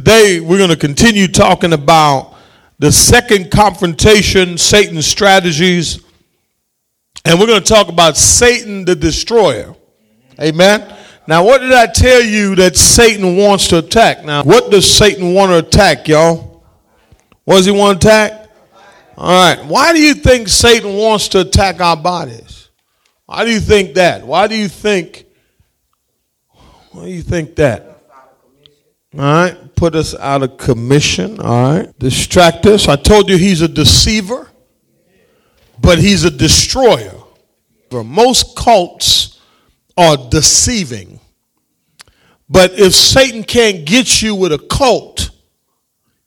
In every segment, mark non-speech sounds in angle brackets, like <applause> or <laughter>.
Today, we're going to continue talking about the second confrontation, Satan's strategies, and we're going to talk about Satan the destroyer. Amen. Now, what did I tell you that Satan wants to attack? Now, what does Satan want to attack, y'all? What does he want to attack? All right. Why do you think Satan wants to attack our bodies? Why do you think that? Why do you think? Why do you think that? All right. Put us out of commission. All right. Distract us. I told you he's a deceiver, but he's a destroyer. For Most cults are deceiving. But if Satan can't get you with a cult,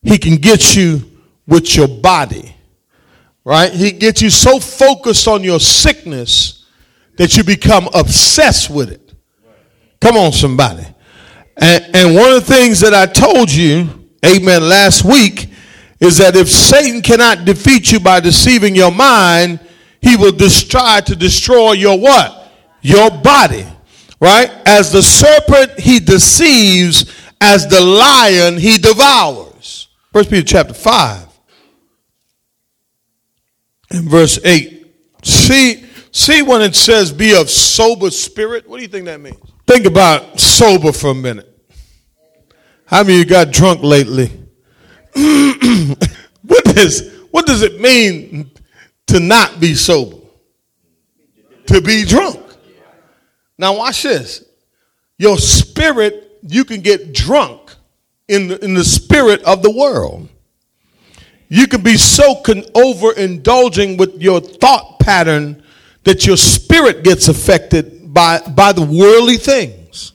he can get you with your body. Right? He gets you so focused on your sickness that you become obsessed with it. Come on, somebody. And, and one of the things that I told you, amen, last week, is that if Satan cannot defeat you by deceiving your mind, he will try to destroy your what? Your body. Right? As the serpent he deceives, as the lion he devours. First Peter chapter 5 and verse 8. See, see when it says be of sober spirit, what do you think that means? Think about sober for a minute. How many of you got drunk lately? <clears throat> what does what does it mean to not be sober? To be drunk. Now watch this. Your spirit, you can get drunk in the, in the spirit of the world. You can be so con- overindulging with your thought pattern that your spirit gets affected by, by the worldly things.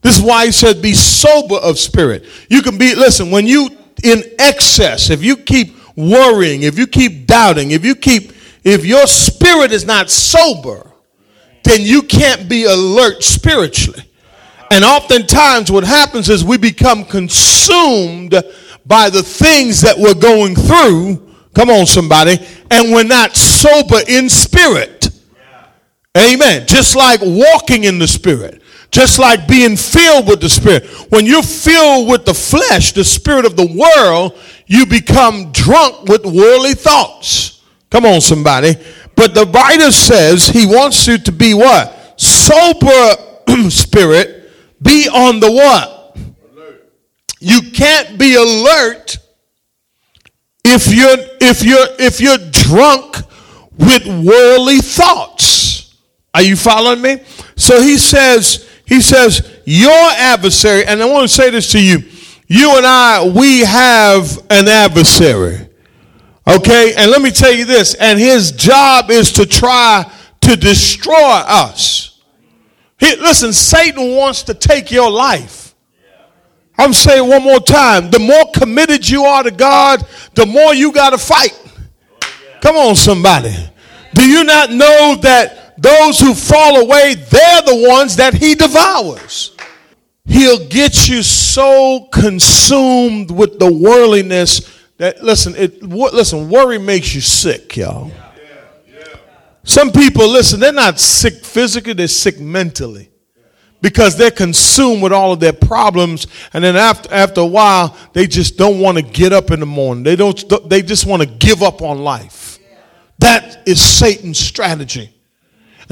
This is why he said, be sober of spirit. You can be, listen, when you in excess, if you keep worrying, if you keep doubting, if you keep, if your spirit is not sober, then you can't be alert spiritually. And oftentimes, what happens is we become consumed by the things that we're going through. Come on, somebody. And we're not sober in spirit. Amen. Just like walking in the spirit, just like being filled with the spirit. When you're filled with the flesh, the spirit of the world, you become drunk with worldly thoughts. Come on, somebody. But the writer says he wants you to be what? Sober <clears throat> spirit. Be on the what? Alert. You can't be alert if you're if you're if you're drunk with worldly thoughts. Are you following me? So he says he says your adversary and I want to say this to you. You and I we have an adversary. Okay, and let me tell you this, and his job is to try to destroy us. He, listen, Satan wants to take your life. I'm saying one more time the more committed you are to God, the more you got to fight. Come on, somebody. Do you not know that those who fall away, they're the ones that he devours? He'll get you so consumed with the worldliness that listen, it listen, worry makes you sick, y'all. Some people, listen, they're not sick physically, they're sick mentally. Because they're consumed with all of their problems, and then after after a while, they just don't want to get up in the morning. They don't they just want to give up on life. That is Satan's strategy.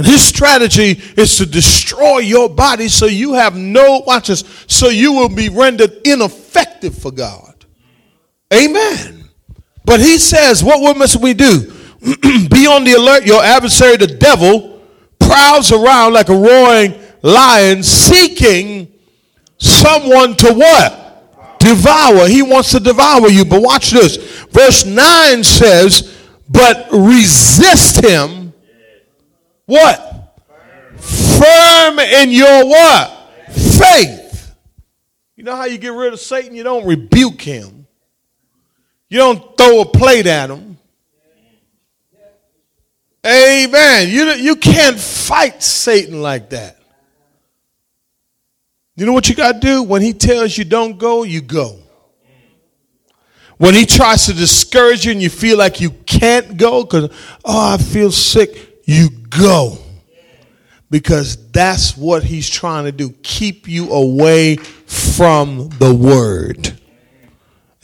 And his strategy is to destroy your body so you have no watch this, so you will be rendered ineffective for God. Amen. But he says, what must we do? <clears throat> Be on the alert. Your adversary, the devil, prowls around like a roaring lion seeking someone to what? Devour. He wants to devour you. But watch this. Verse 9 says, but resist him. What? Firm in your what? Faith. You know how you get rid of Satan? You don't rebuke him. You don't throw a plate at him. Amen. You, you can't fight Satan like that. You know what you got to do? When he tells you don't go, you go. When he tries to discourage you and you feel like you can't go because, oh, I feel sick, you go. Because that's what he's trying to do keep you away from the word.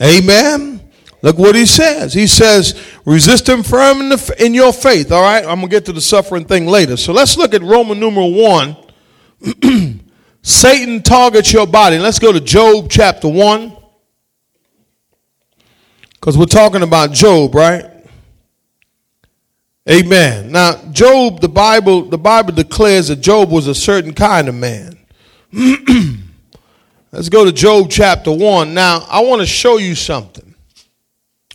Amen. Look what he says. He says, resist him firm in, the, in your faith. All right, I'm going to get to the suffering thing later. So let's look at Roman numeral 1. <clears throat> Satan targets your body. Let's go to Job chapter 1. Because we're talking about Job, right? Amen. Now, Job, the Bible, the Bible declares that Job was a certain kind of man. <clears throat> Let's go to Job chapter 1. Now, I want to show you something.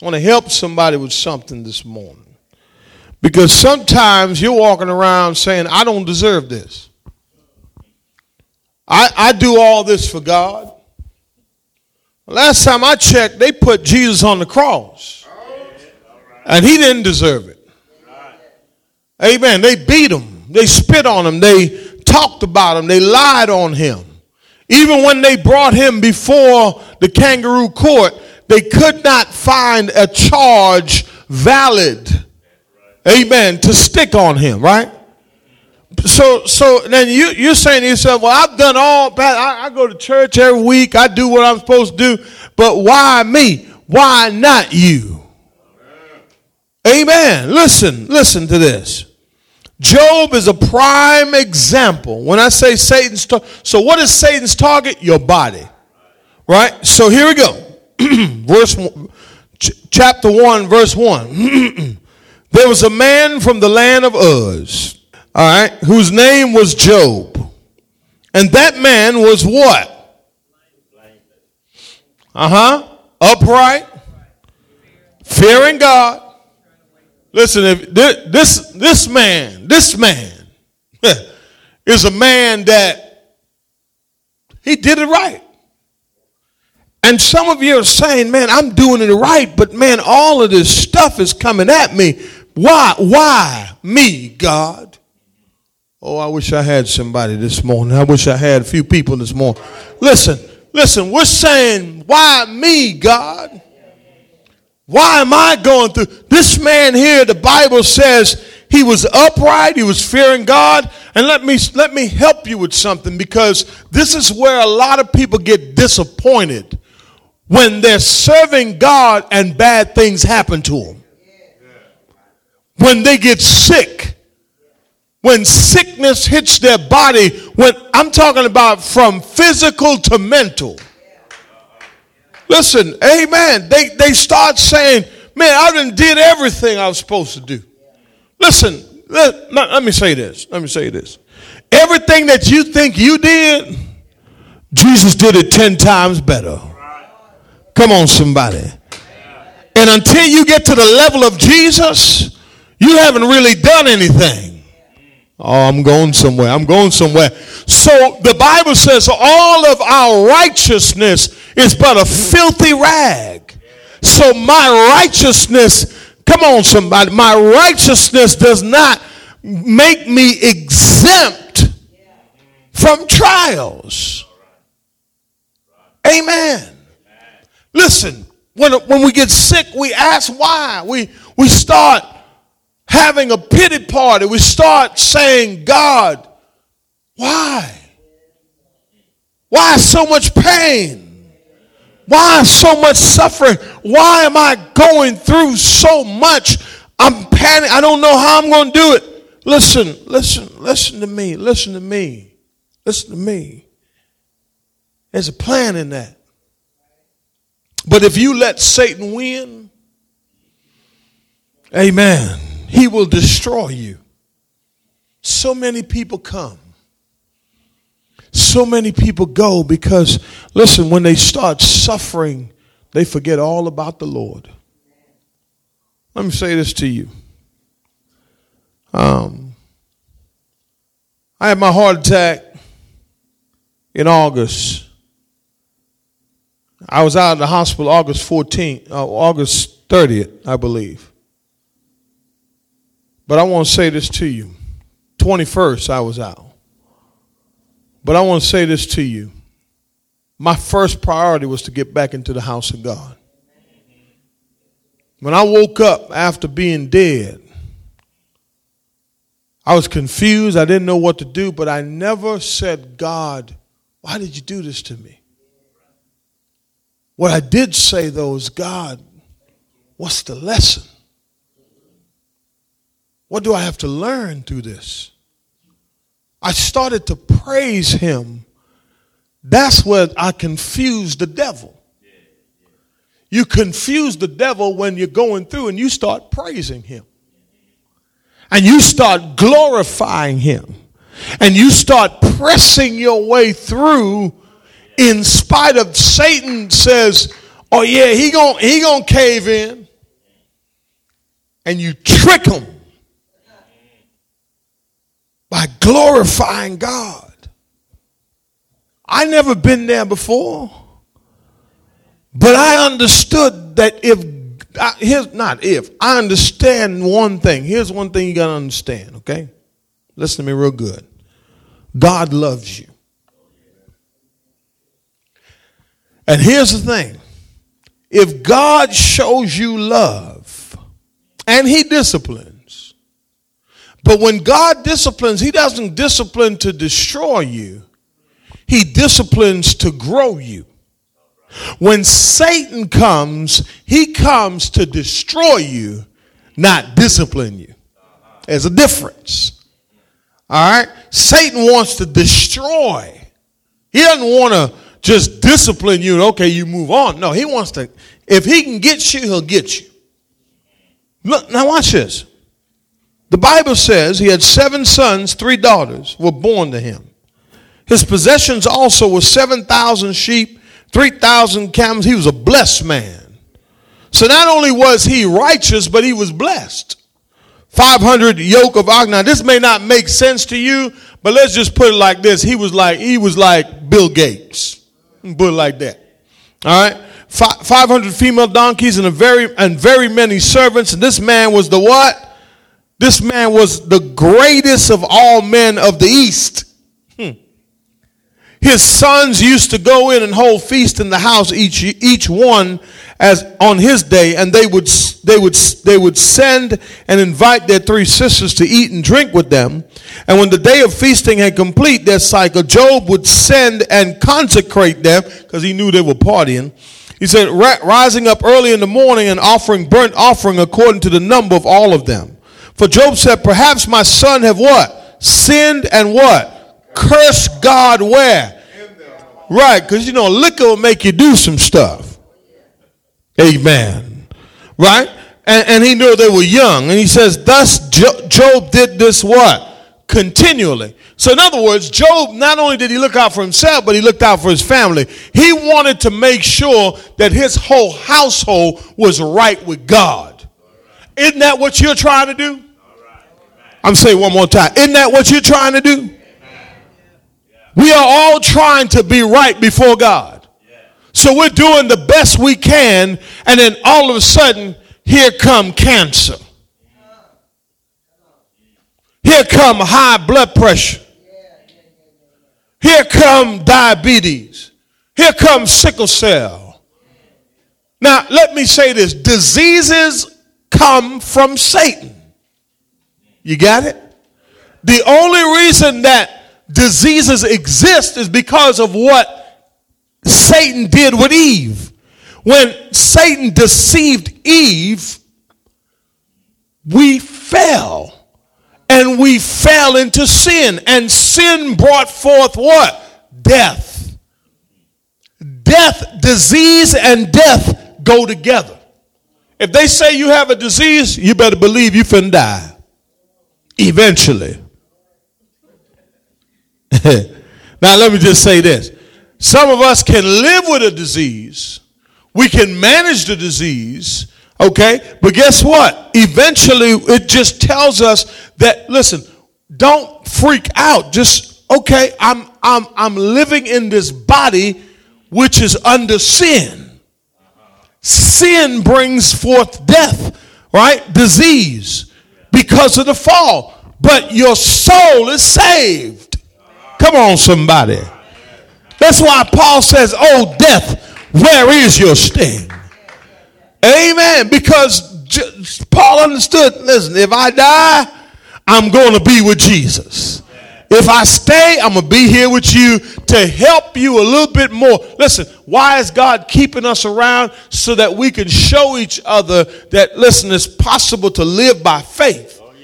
I want to help somebody with something this morning. Because sometimes you're walking around saying, I don't deserve this. I, I do all this for God. Last time I checked, they put Jesus on the cross. And he didn't deserve it. Amen. They beat him. They spit on him. They talked about him. They lied on him. Even when they brought him before the kangaroo court, they could not find a charge valid. Amen. To stick on him, right? So, so then you, you're saying to yourself, well, I've done all, I, I go to church every week. I do what I'm supposed to do. But why me? Why not you? Amen. Listen, listen to this. Job is a prime example. When I say Satan's, so what is Satan's target? Your body, right? So here we go. <clears throat> verse ch- chapter one, verse one. <clears throat> there was a man from the land of Uz, all right, whose name was Job, and that man was what? Uh huh. Upright, fearing God Listen, if this this man, this man <laughs> is a man that he did it right. And some of you are saying, man, I'm doing it right, but man, all of this stuff is coming at me. Why? Why me, God? Oh, I wish I had somebody this morning. I wish I had a few people this morning. Listen, listen, we're saying, why me, God? Why am I going through? This man here, the Bible says he was upright, he was fearing God. And let me, let me help you with something because this is where a lot of people get disappointed when they're serving God and bad things happen to them. When they get sick, when sickness hits their body, when I'm talking about from physical to mental Listen, amen. They, they start saying, man, I done did everything I was supposed to do. Listen, let, let me say this. Let me say this. Everything that you think you did, Jesus did it 10 times better. Come on, somebody. And until you get to the level of Jesus, you haven't really done anything. Oh, I'm going somewhere. I'm going somewhere. So the Bible says all of our righteousness is but a filthy rag. So my righteousness, come on somebody, my righteousness does not make me exempt from trials. Amen. Listen, when, when we get sick, we ask why. We, we start having a pity party. We start saying, God, why? Why so much pain? Why so much suffering? Why am I going through so much? I'm panic. I don't know how I'm going to do it. Listen, listen, listen to me. Listen to me. Listen to me. There's a plan in that. But if you let Satan win, amen, he will destroy you. So many people come so many people go because, listen, when they start suffering, they forget all about the Lord. Let me say this to you. Um, I had my heart attack in August. I was out of the hospital August 14th, uh, August 30th, I believe. But I want to say this to you. 21st, I was out. But I want to say this to you. My first priority was to get back into the house of God. When I woke up after being dead, I was confused. I didn't know what to do, but I never said, God, why did you do this to me? What I did say though is, God, what's the lesson? What do I have to learn through this? I started to praise him. That's where I confused the devil. You confuse the devil when you're going through and you start praising him. And you start glorifying him. And you start pressing your way through in spite of Satan says, "Oh yeah, he going he to cave in." And you trick him by glorifying God. I never been there before. But I understood that if, here's not if, I understand one thing. Here's one thing you got to understand, okay? Listen to me real good. God loves you. And here's the thing if God shows you love and He disciplines, but when God disciplines, He doesn't discipline to destroy you, He disciplines to grow you. When Satan comes, he comes to destroy you, not discipline you. There's a difference. All right? Satan wants to destroy. He doesn't want to just discipline you and okay, you move on. No, he wants to, if he can get you, he'll get you. Look, now watch this. The Bible says he had seven sons, three daughters were born to him. His possessions also were 7,000 sheep 3,000 camels. He was a blessed man. So not only was he righteous, but he was blessed. 500 yoke of ox. Now this may not make sense to you, but let's just put it like this. He was like, he was like Bill Gates. Put it like that. All right. 500 female donkeys and a very, and very many servants. And this man was the what? This man was the greatest of all men of the East. Hmm. His sons used to go in and hold feast in the house each each one as on his day, and they would they would they would send and invite their three sisters to eat and drink with them. And when the day of feasting had complete their cycle, Job would send and consecrate them because he knew they were partying. He said, rising up early in the morning and offering burnt offering according to the number of all of them. For Job said, Perhaps my son have what? Sinned and what? curse God where? Right, because you know, liquor will make you do some stuff. Amen. Right? And, and he knew they were young. And he says, Thus Job did this what? Continually. So, in other words, Job not only did he look out for himself, but he looked out for his family. He wanted to make sure that his whole household was right with God. Isn't that what you're trying to do? I'm saying one more time. Isn't that what you're trying to do? We are all trying to be right before God. So we're doing the best we can, and then all of a sudden, here come cancer. Here come high blood pressure. Here come diabetes. Here comes sickle cell. Now, let me say this diseases come from Satan. You got it? The only reason that diseases exist is because of what Satan did with Eve. When Satan deceived Eve, we fell. And we fell into sin. And sin brought forth what? Death. Death, disease, and death go together. If they say you have a disease, you better believe you finna die. Eventually. <laughs> now, let me just say this. Some of us can live with a disease, we can manage the disease, okay? But guess what? Eventually, it just tells us that, listen, don't freak out. Just, okay, I'm, I'm, I'm living in this body which is under sin. Sin brings forth death, right? Disease because of the fall. But your soul is saved. Come on, somebody. That's why Paul says, Oh, death, where is your sting? Amen. Because Paul understood listen, if I die, I'm going to be with Jesus. If I stay, I'm going to be here with you to help you a little bit more. Listen, why is God keeping us around? So that we can show each other that, listen, it's possible to live by faith. Oh,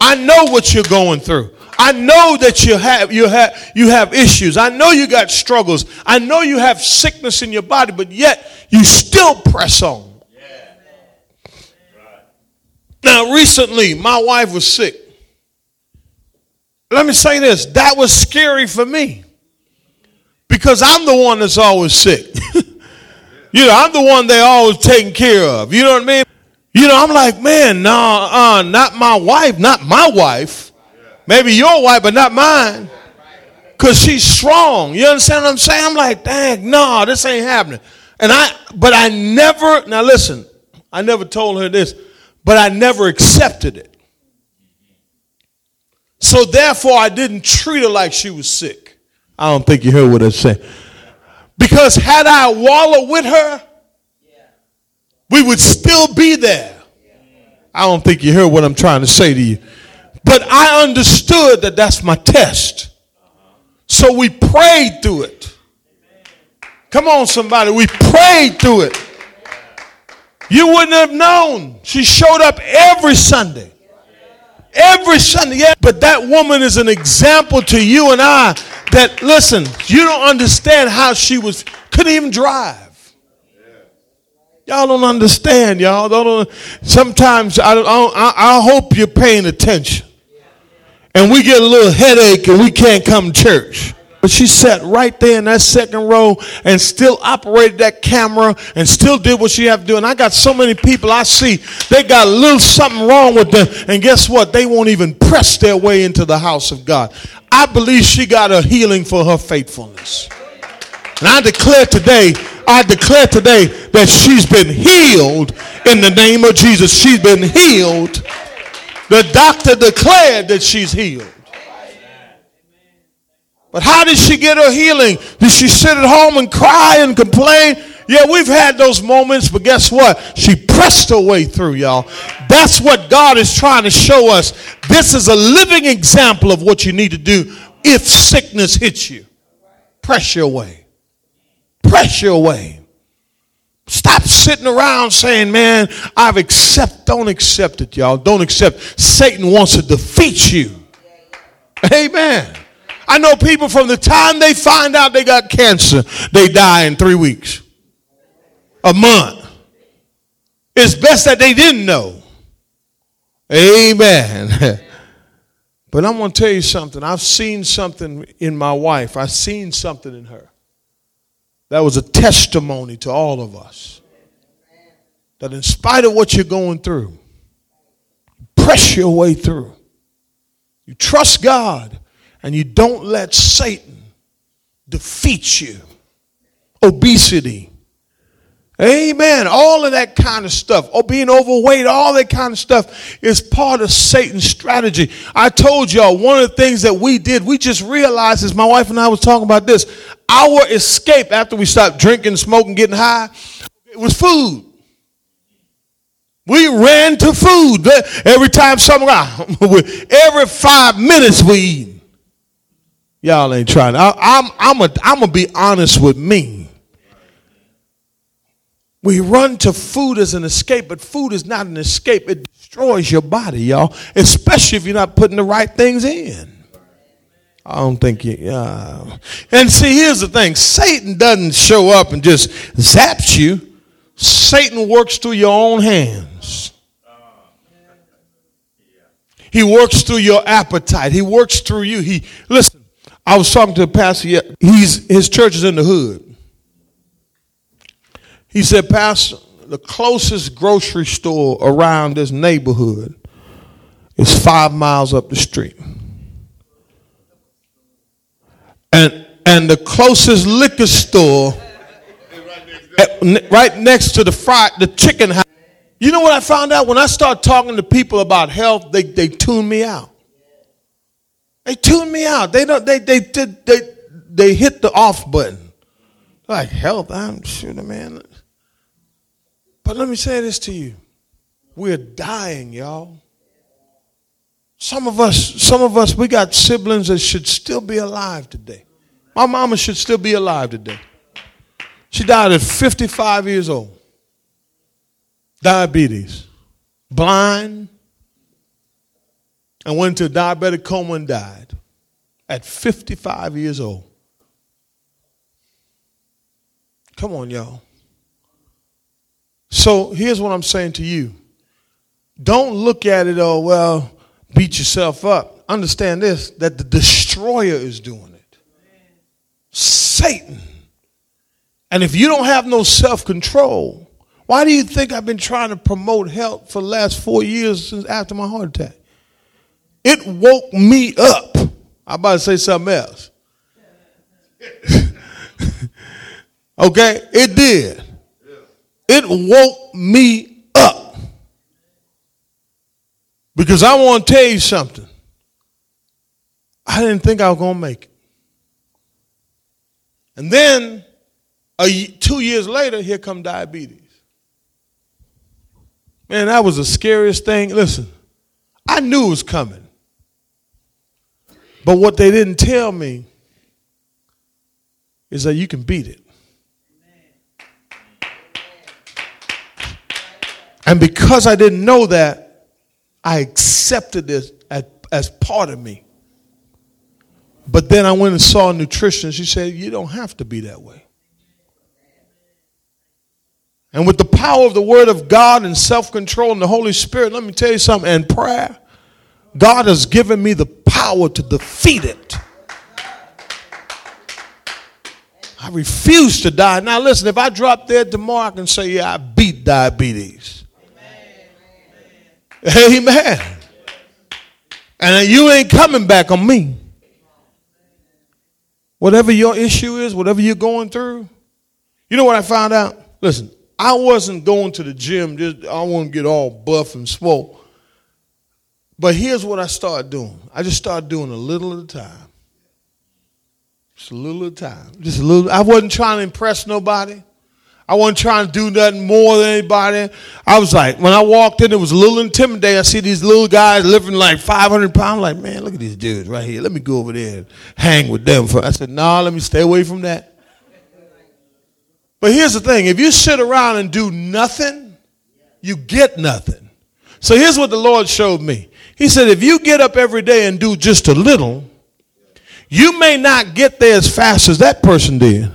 I know what you're going through. I know that you have you have you have issues. I know you got struggles. I know you have sickness in your body, but yet you still press on. Now, recently, my wife was sick. Let me say this that was scary for me because I'm the one that's always sick. <laughs> you know, I'm the one they always taking care of. You know what I mean? You know, I'm like, man, no, uh, not my wife, not my wife. Maybe your wife, but not mine. Because she's strong. You understand what I'm saying? I'm like, dang, no, this ain't happening. And I, but I never, now listen, I never told her this, but I never accepted it. So therefore, I didn't treat her like she was sick. I don't think you heard what I said. Because had I wallowed with her, we would still be there. I don't think you heard what I'm trying to say to you. But I understood that that's my test. So we prayed through it. Come on, somebody. We prayed through it. You wouldn't have known. She showed up every Sunday. Every Sunday. Yeah. But that woman is an example to you and I that, listen, you don't understand how she was, couldn't even drive. Y'all don't understand, y'all. Don't, sometimes I, I, I hope you're paying attention and we get a little headache and we can't come to church. But she sat right there in that second row and still operated that camera and still did what she had to do. And I got so many people I see, they got a little something wrong with them. And guess what? They won't even press their way into the house of God. I believe she got a healing for her faithfulness. And I declare today, I declare today that she's been healed in the name of Jesus. She's been healed the doctor declared that she's healed. But how did she get her healing? Did she sit at home and cry and complain? Yeah, we've had those moments, but guess what? She pressed her way through, y'all. That's what God is trying to show us. This is a living example of what you need to do if sickness hits you. Press your way. Press your way. Stop sitting around saying, man, I've accept, don't accept it, y'all. Don't accept. Satan wants to defeat you. Amen. I know people from the time they find out they got cancer, they die in three weeks, a month. It's best that they didn't know. Amen. <laughs> but I'm going to tell you something. I've seen something in my wife, I've seen something in her. That was a testimony to all of us. That in spite of what you're going through, press your way through. You trust God and you don't let Satan defeat you. Obesity, Amen. All of that kind of stuff, or being overweight, all that kind of stuff is part of Satan's strategy. I told y'all one of the things that we did, we just realized as my wife and I was talking about this, our escape after we stopped drinking, smoking, getting high, it was food. We ran to food every time someone, <laughs> every five minutes we eat. Y'all ain't trying. I, I'm, I'm, a, I'm gonna be honest with me. We run to food as an escape, but food is not an escape. It destroys your body, y'all, especially if you're not putting the right things in. I don't think you. Uh, and see, here's the thing Satan doesn't show up and just zaps you, Satan works through your own hands. He works through your appetite. He works through you. He listen. I was talking to a pastor. He's his church is in the hood. He said, Pastor, the closest grocery store around this neighborhood is five miles up the street. And, and the closest liquor store right next to the fried the chicken house. You know what I found out? When I start talking to people about health, they, they tune me out. They tune me out. They don't they they they they, they hit the off button. Like health, I'm the man. But let me say this to you. We're dying, y'all. Some of us, some of us, we got siblings that should still be alive today. My mama should still be alive today. She died at 55 years old. Diabetes. Blind. And went into diabetic coma and died at 55 years old. Come on, y'all. So here's what I'm saying to you. Don't look at it, oh, well, beat yourself up. Understand this that the destroyer is doing it. Satan. And if you don't have no self control, why do you think I've been trying to promote health for the last four years since after my heart attack? It woke me up. I'm about to say something else. <laughs> Okay? It did. It woke me up. Because I want to tell you something. I didn't think I was going to make it. And then a, two years later, here come diabetes. Man, that was the scariest thing. Listen, I knew it was coming. But what they didn't tell me is that you can beat it. And because I didn't know that, I accepted this as, as part of me. But then I went and saw a nutritionist. She said, You don't have to be that way. And with the power of the Word of God and self control and the Holy Spirit, let me tell you something, and prayer, God has given me the power to defeat it. I refuse to die. Now, listen, if I drop dead tomorrow, I can say, Yeah, I beat diabetes. Amen. And you ain't coming back on me. Whatever your issue is, whatever you're going through, you know what I found out? Listen, I wasn't going to the gym, just I to get all buff and swole. But here's what I started doing. I just started doing a little at a time. Just a little at a time. Just a little. I wasn't trying to impress nobody. I wasn't trying to do nothing more than anybody. I was like, when I walked in, it was a little intimidating. I see these little guys living like 500 pounds. I'm like, man, look at these dudes right here. Let me go over there and hang with them. For, I said, nah, let me stay away from that. But here's the thing if you sit around and do nothing, you get nothing. So here's what the Lord showed me He said, if you get up every day and do just a little, you may not get there as fast as that person did,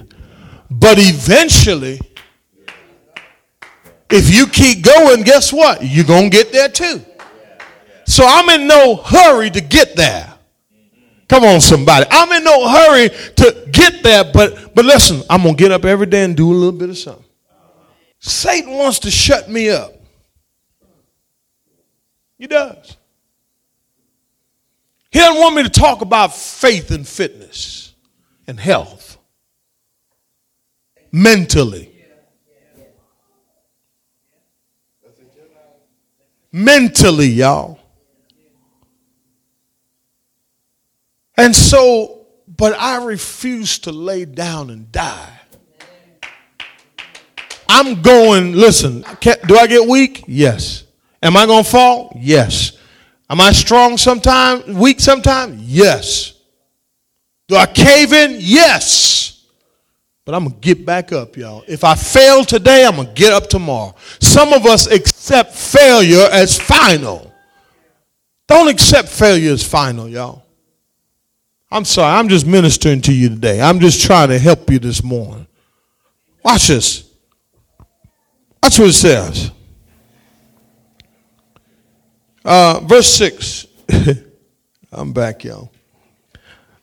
but eventually if you keep going, guess what? You're going to get there too. So I'm in no hurry to get there. Come on, somebody. I'm in no hurry to get there, but but listen, I'm gonna get up every day and do a little bit of something. Satan wants to shut me up. He does. He doesn't want me to talk about faith and fitness and health mentally. mentally, y'all. And so, but I refuse to lay down and die. I'm going, listen, do I get weak? Yes. Am I going to fall? Yes. Am I strong sometimes, weak sometimes? Yes. Do I cave in? Yes. But I'm going to get back up, y'all. If I fail today, I'm going to get up tomorrow. Some of us accept failure as final. Don't accept failure as final, y'all. I'm sorry, I'm just ministering to you today. I'm just trying to help you this morning. Watch this. That's what it says. Uh, verse 6. <laughs> I'm back, y'all.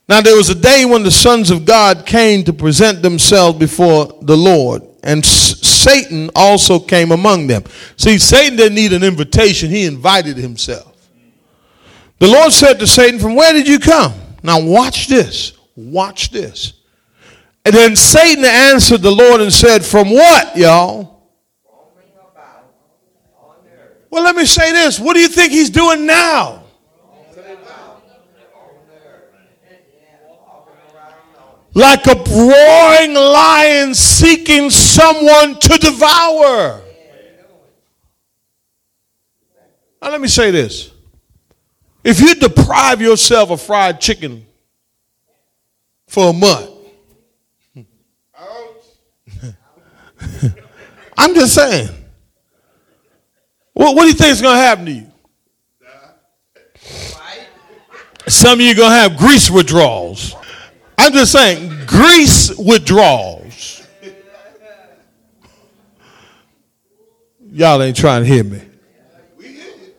Now there was a day when the sons of God came to present themselves before the Lord, and Satan also came among them. See, Satan didn't need an invitation, he invited himself. The Lord said to Satan, From where did you come? Now watch this. Watch this. And then Satan answered the Lord and said, From what, y'all? Well, let me say this. What do you think he's doing now? like a roaring lion seeking someone to devour. Now, let me say this. If you deprive yourself of fried chicken for a month, <laughs> I'm just saying. What, what do you think is going to happen to you? Some of you are going to have grease withdrawals. I'm just saying, grease withdrawals. Y'all ain't trying to hear me.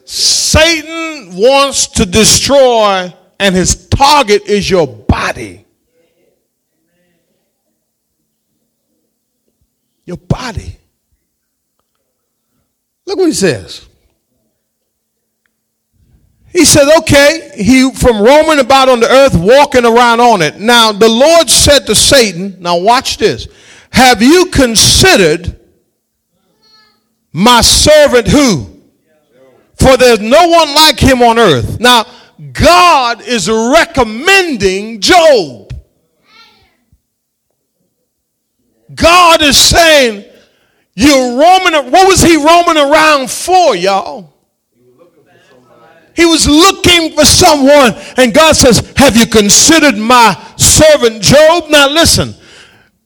Satan wants to destroy, and his target is your body. Your body. Look what he says. He said, okay, he from roaming about on the earth, walking around on it. Now the Lord said to Satan, now watch this. Have you considered my servant who? For there's no one like him on earth. Now, God is recommending Job. God is saying, You're roaming. What was he roaming around for, y'all? He was looking for someone, and God says, Have you considered my servant Job? Now, listen,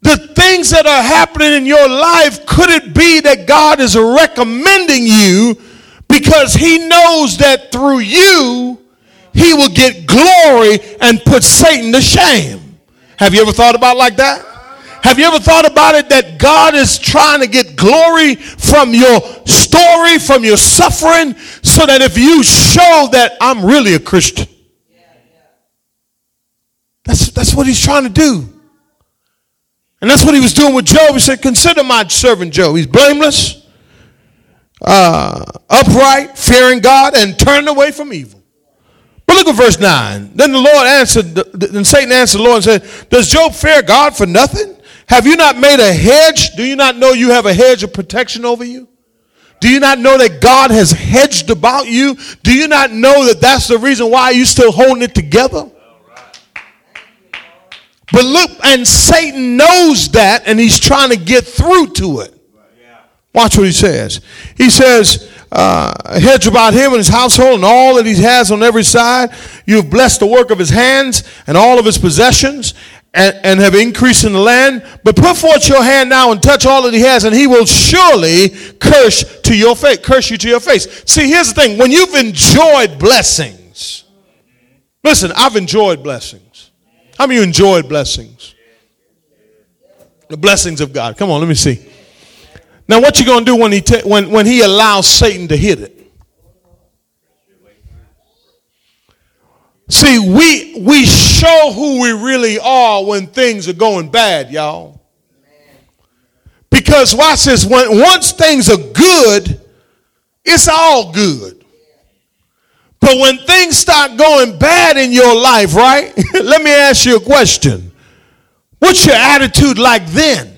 the things that are happening in your life, could it be that God is recommending you because He knows that through you, He will get glory and put Satan to shame? Have you ever thought about like that? Have you ever thought about it that God is trying to get glory from your story, from your suffering, so that if you show that I'm really a Christian, that's, that's what he's trying to do. And that's what he was doing with Job. He said, Consider my servant Job. He's blameless, uh, upright, fearing God, and turned away from evil. But look at verse 9. Then the Lord answered, then Satan answered the Lord and said, Does Job fear God for nothing? Have you not made a hedge? Do you not know you have a hedge of protection over you? Do you not know that God has hedged about you? Do you not know that that's the reason why you're still holding it together? But look, and Satan knows that and he's trying to get through to it. Watch what he says. He says, uh, hedge about him and his household and all that he has on every side. You have blessed the work of his hands and all of his possessions and, and have increased in the land. But put forth your hand now and touch all that he has, and he will surely curse to your face, curse you to your face. See, here's the thing: when you've enjoyed blessings, listen, I've enjoyed blessings. How many of you enjoyed blessings? The blessings of God. Come on, let me see. Now, what you gonna do when he ta- when when he allows Satan to hit it? See, we we show who we really are when things are going bad, y'all. Because watch this, when once things are good, it's all good. But when things start going bad in your life, right? <laughs> Let me ask you a question. What's your attitude like then?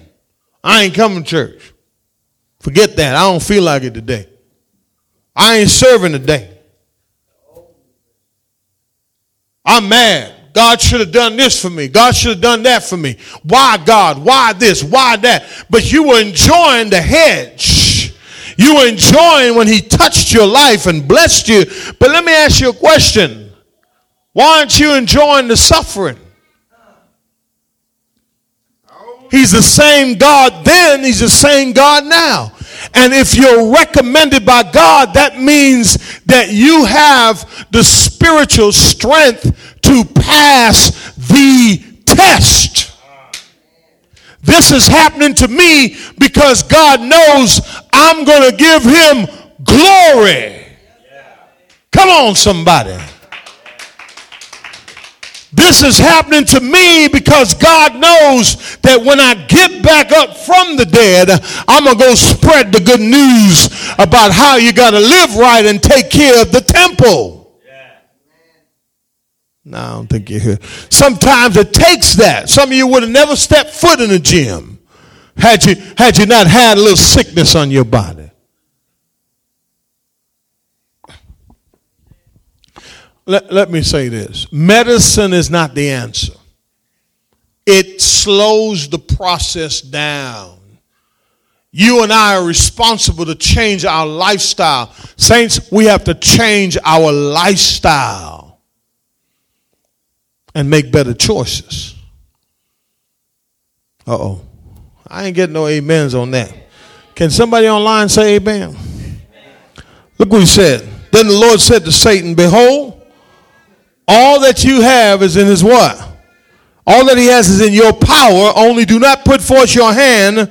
I ain't coming to church. Forget that. I don't feel like it today. I ain't serving today. I'm mad. God should have done this for me. God should have done that for me. Why God? Why this? Why that? But you were enjoying the hedge. You were enjoying when he touched your life and blessed you. But let me ask you a question. Why aren't you enjoying the suffering? He's the same God then, he's the same God now. And if you're recommended by God, that means that you have the spiritual strength to pass the test. This is happening to me because God knows I'm going to give him glory. Come on, somebody. This is happening to me because God knows that when I get back up from the dead, I'm going to go spread the good news about how you got to live right and take care of the temple. Yeah. No, I don't think you're here. Sometimes it takes that. Some of you would have never stepped foot in a gym had you, had you not had a little sickness on your body. Let, let me say this medicine is not the answer, it slows the process down. You and I are responsible to change our lifestyle. Saints, we have to change our lifestyle and make better choices. Uh oh. I ain't getting no amens on that. Can somebody online say amen? Look what he said. Then the Lord said to Satan, Behold, all that you have is in his what? All that he has is in your power, only do not put forth your hand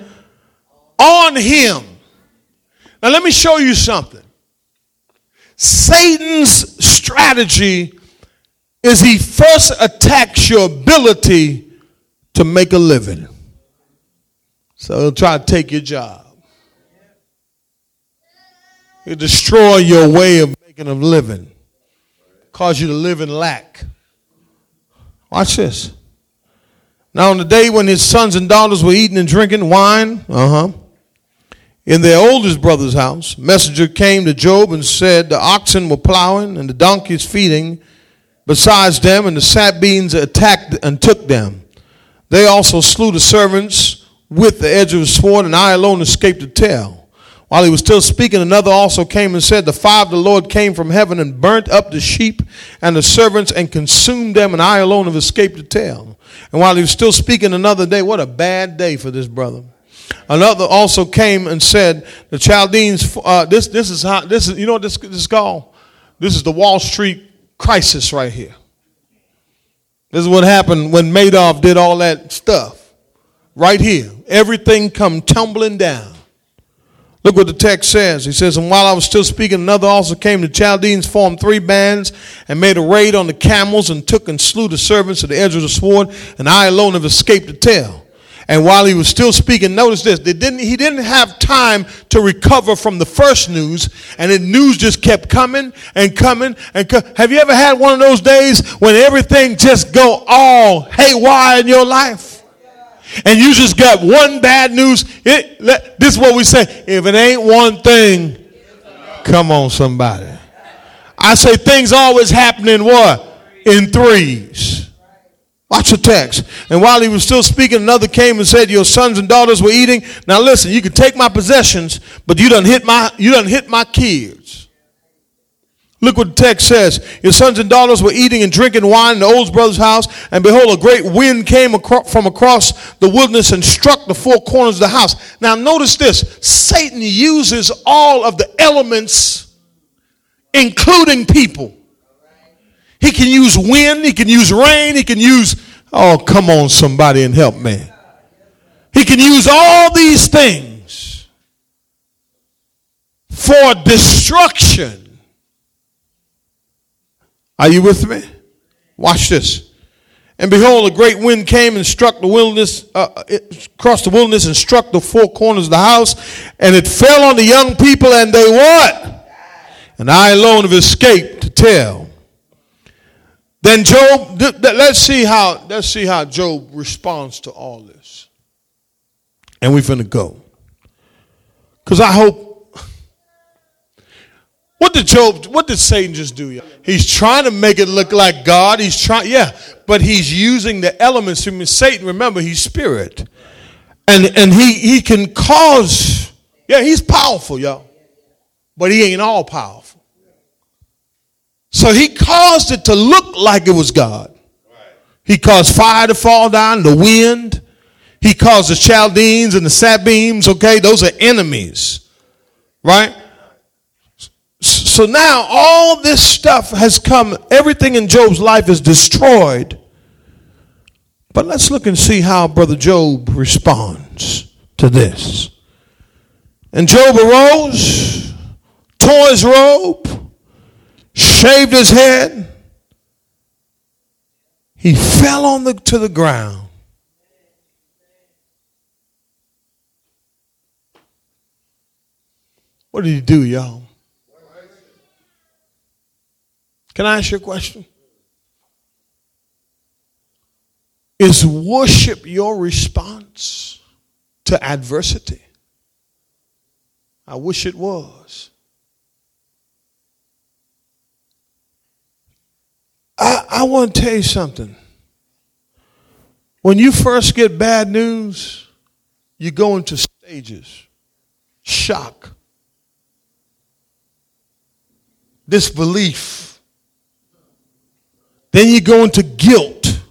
on him. Now, let me show you something. Satan's strategy is he first attacks your ability to make a living. So he'll try to take your job. He'll destroy your way of making a living, cause you to live in lack. Watch this. Now, on the day when his sons and daughters were eating and drinking wine, uh huh, in their oldest brother's house, messenger came to Job and said, The oxen were plowing and the donkeys feeding besides them, and the Sabeans attacked and took them. They also slew the servants with the edge of the sword, and I alone escaped the tail. While he was still speaking, another also came and said, The fire of the Lord came from heaven and burnt up the sheep and the servants and consumed them, and I alone have escaped to tell. And while he was still speaking another day, what a bad day for this brother. Another also came and said, The Chaldeans, uh, this, this is how, this is, you know what this, this is called? This is the Wall Street crisis right here. This is what happened when Madoff did all that stuff. Right here. Everything come tumbling down. Look what the text says. He says, And while I was still speaking, another also came. The Chaldeans formed three bands and made a raid on the camels and took and slew the servants at the edge of the sword, and I alone have escaped the tail. And while he was still speaking, notice this, they didn't, he didn't have time to recover from the first news, and the news just kept coming and coming and co- Have you ever had one of those days when everything just go all haywire in your life? And you just got one bad news, it, this is what we say if it ain't one thing, come on, somebody. I say things always happen in what? In threes. Watch the text. And while he was still speaking, another came and said, Your sons and daughters were eating. Now listen, you can take my possessions, but you done hit my you done hit my kids. Look what the text says. Your sons and daughters were eating and drinking wine in the oldest brother's house, and behold, a great wind came from across the wilderness and struck the four corners of the house. Now, notice this Satan uses all of the elements, including people. He can use wind, he can use rain, he can use, oh, come on, somebody, and help me. He can use all these things for destruction are you with me? Watch this. And behold, a great wind came and struck the wilderness, uh, it crossed the wilderness and struck the four corners of the house, and it fell on the young people, and they what? And I alone have escaped to tell. Then Job, th- th- let's see how let's see how Job responds to all this. And we're gonna go. Because I hope what did Job, what did Satan just do? He's trying to make it look like God. He's trying, yeah, but he's using the elements. I mean, Satan, remember, he's spirit. And and he he can cause, yeah, he's powerful, y'all. But he ain't all powerful. So he caused it to look like it was God. He caused fire to fall down, the wind. He caused the Chaldeans and the Sabeans, okay? Those are enemies, right? So now all this stuff has come, everything in Job's life is destroyed. But let's look and see how Brother Job responds to this. And Job arose, tore his robe, shaved his head. He fell on the, to the ground. What did he do, y'all? Can I ask you a question? Is worship your response to adversity? I wish it was. I, I want to tell you something. When you first get bad news, you go into stages. shock, disbelief. Then you go into guilt.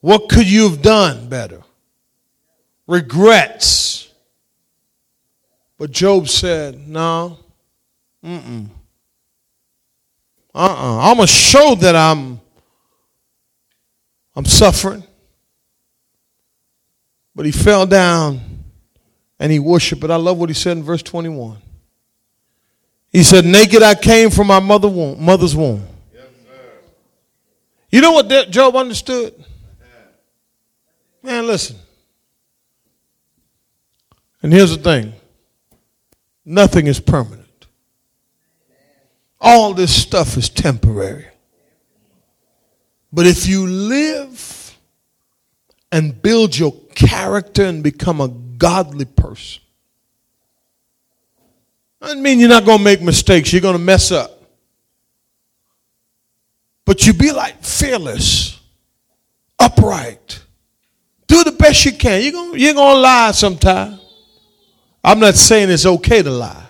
What could you have done better? Regrets. But Job said, No, mm-mm. Uh-uh. I'm gonna show that I'm I'm suffering. But he fell down and he worshiped. But I love what he said in verse 21. He said, Naked I came from my mother womb, mother's womb. You know what Job understood? Man, listen. And here's the thing nothing is permanent. All this stuff is temporary. But if you live and build your character and become a godly person, doesn't mean you're not going to make mistakes. You're going to mess up. But you be like fearless, upright. Do the best you can. You're going you're to lie sometime. I'm not saying it's okay to lie.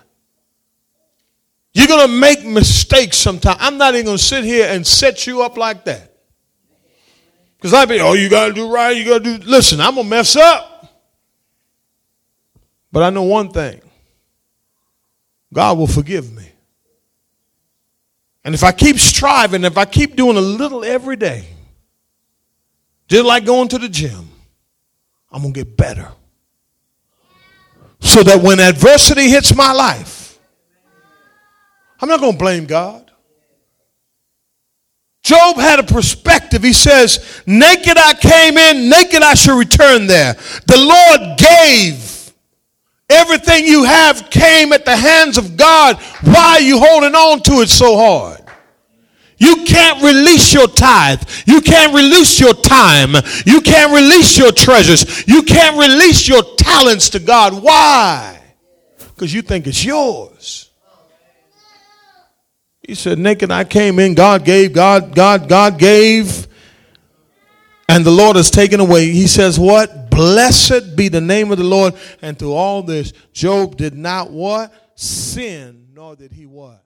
You're going to make mistakes sometimes. I'm not even going to sit here and set you up like that. Because I'd be, oh, you got to do right. You got to do. Listen, I'm going to mess up. But I know one thing God will forgive me. And if I keep striving, if I keep doing a little every day, just like going to the gym, I'm going to get better. So that when adversity hits my life, I'm not going to blame God. Job had a perspective. He says, Naked I came in, naked I shall return there. The Lord gave. Everything you have came at the hands of God. Why are you holding on to it so hard? You can't release your tithe. You can't release your time. You can't release your treasures. You can't release your talents to God. Why? Because you think it's yours. He said, Naked I came in, God gave, God, God, God gave, and the Lord has taken away. He says, What? Blessed be the name of the Lord. And through all this, Job did not what? Sin, nor did he what?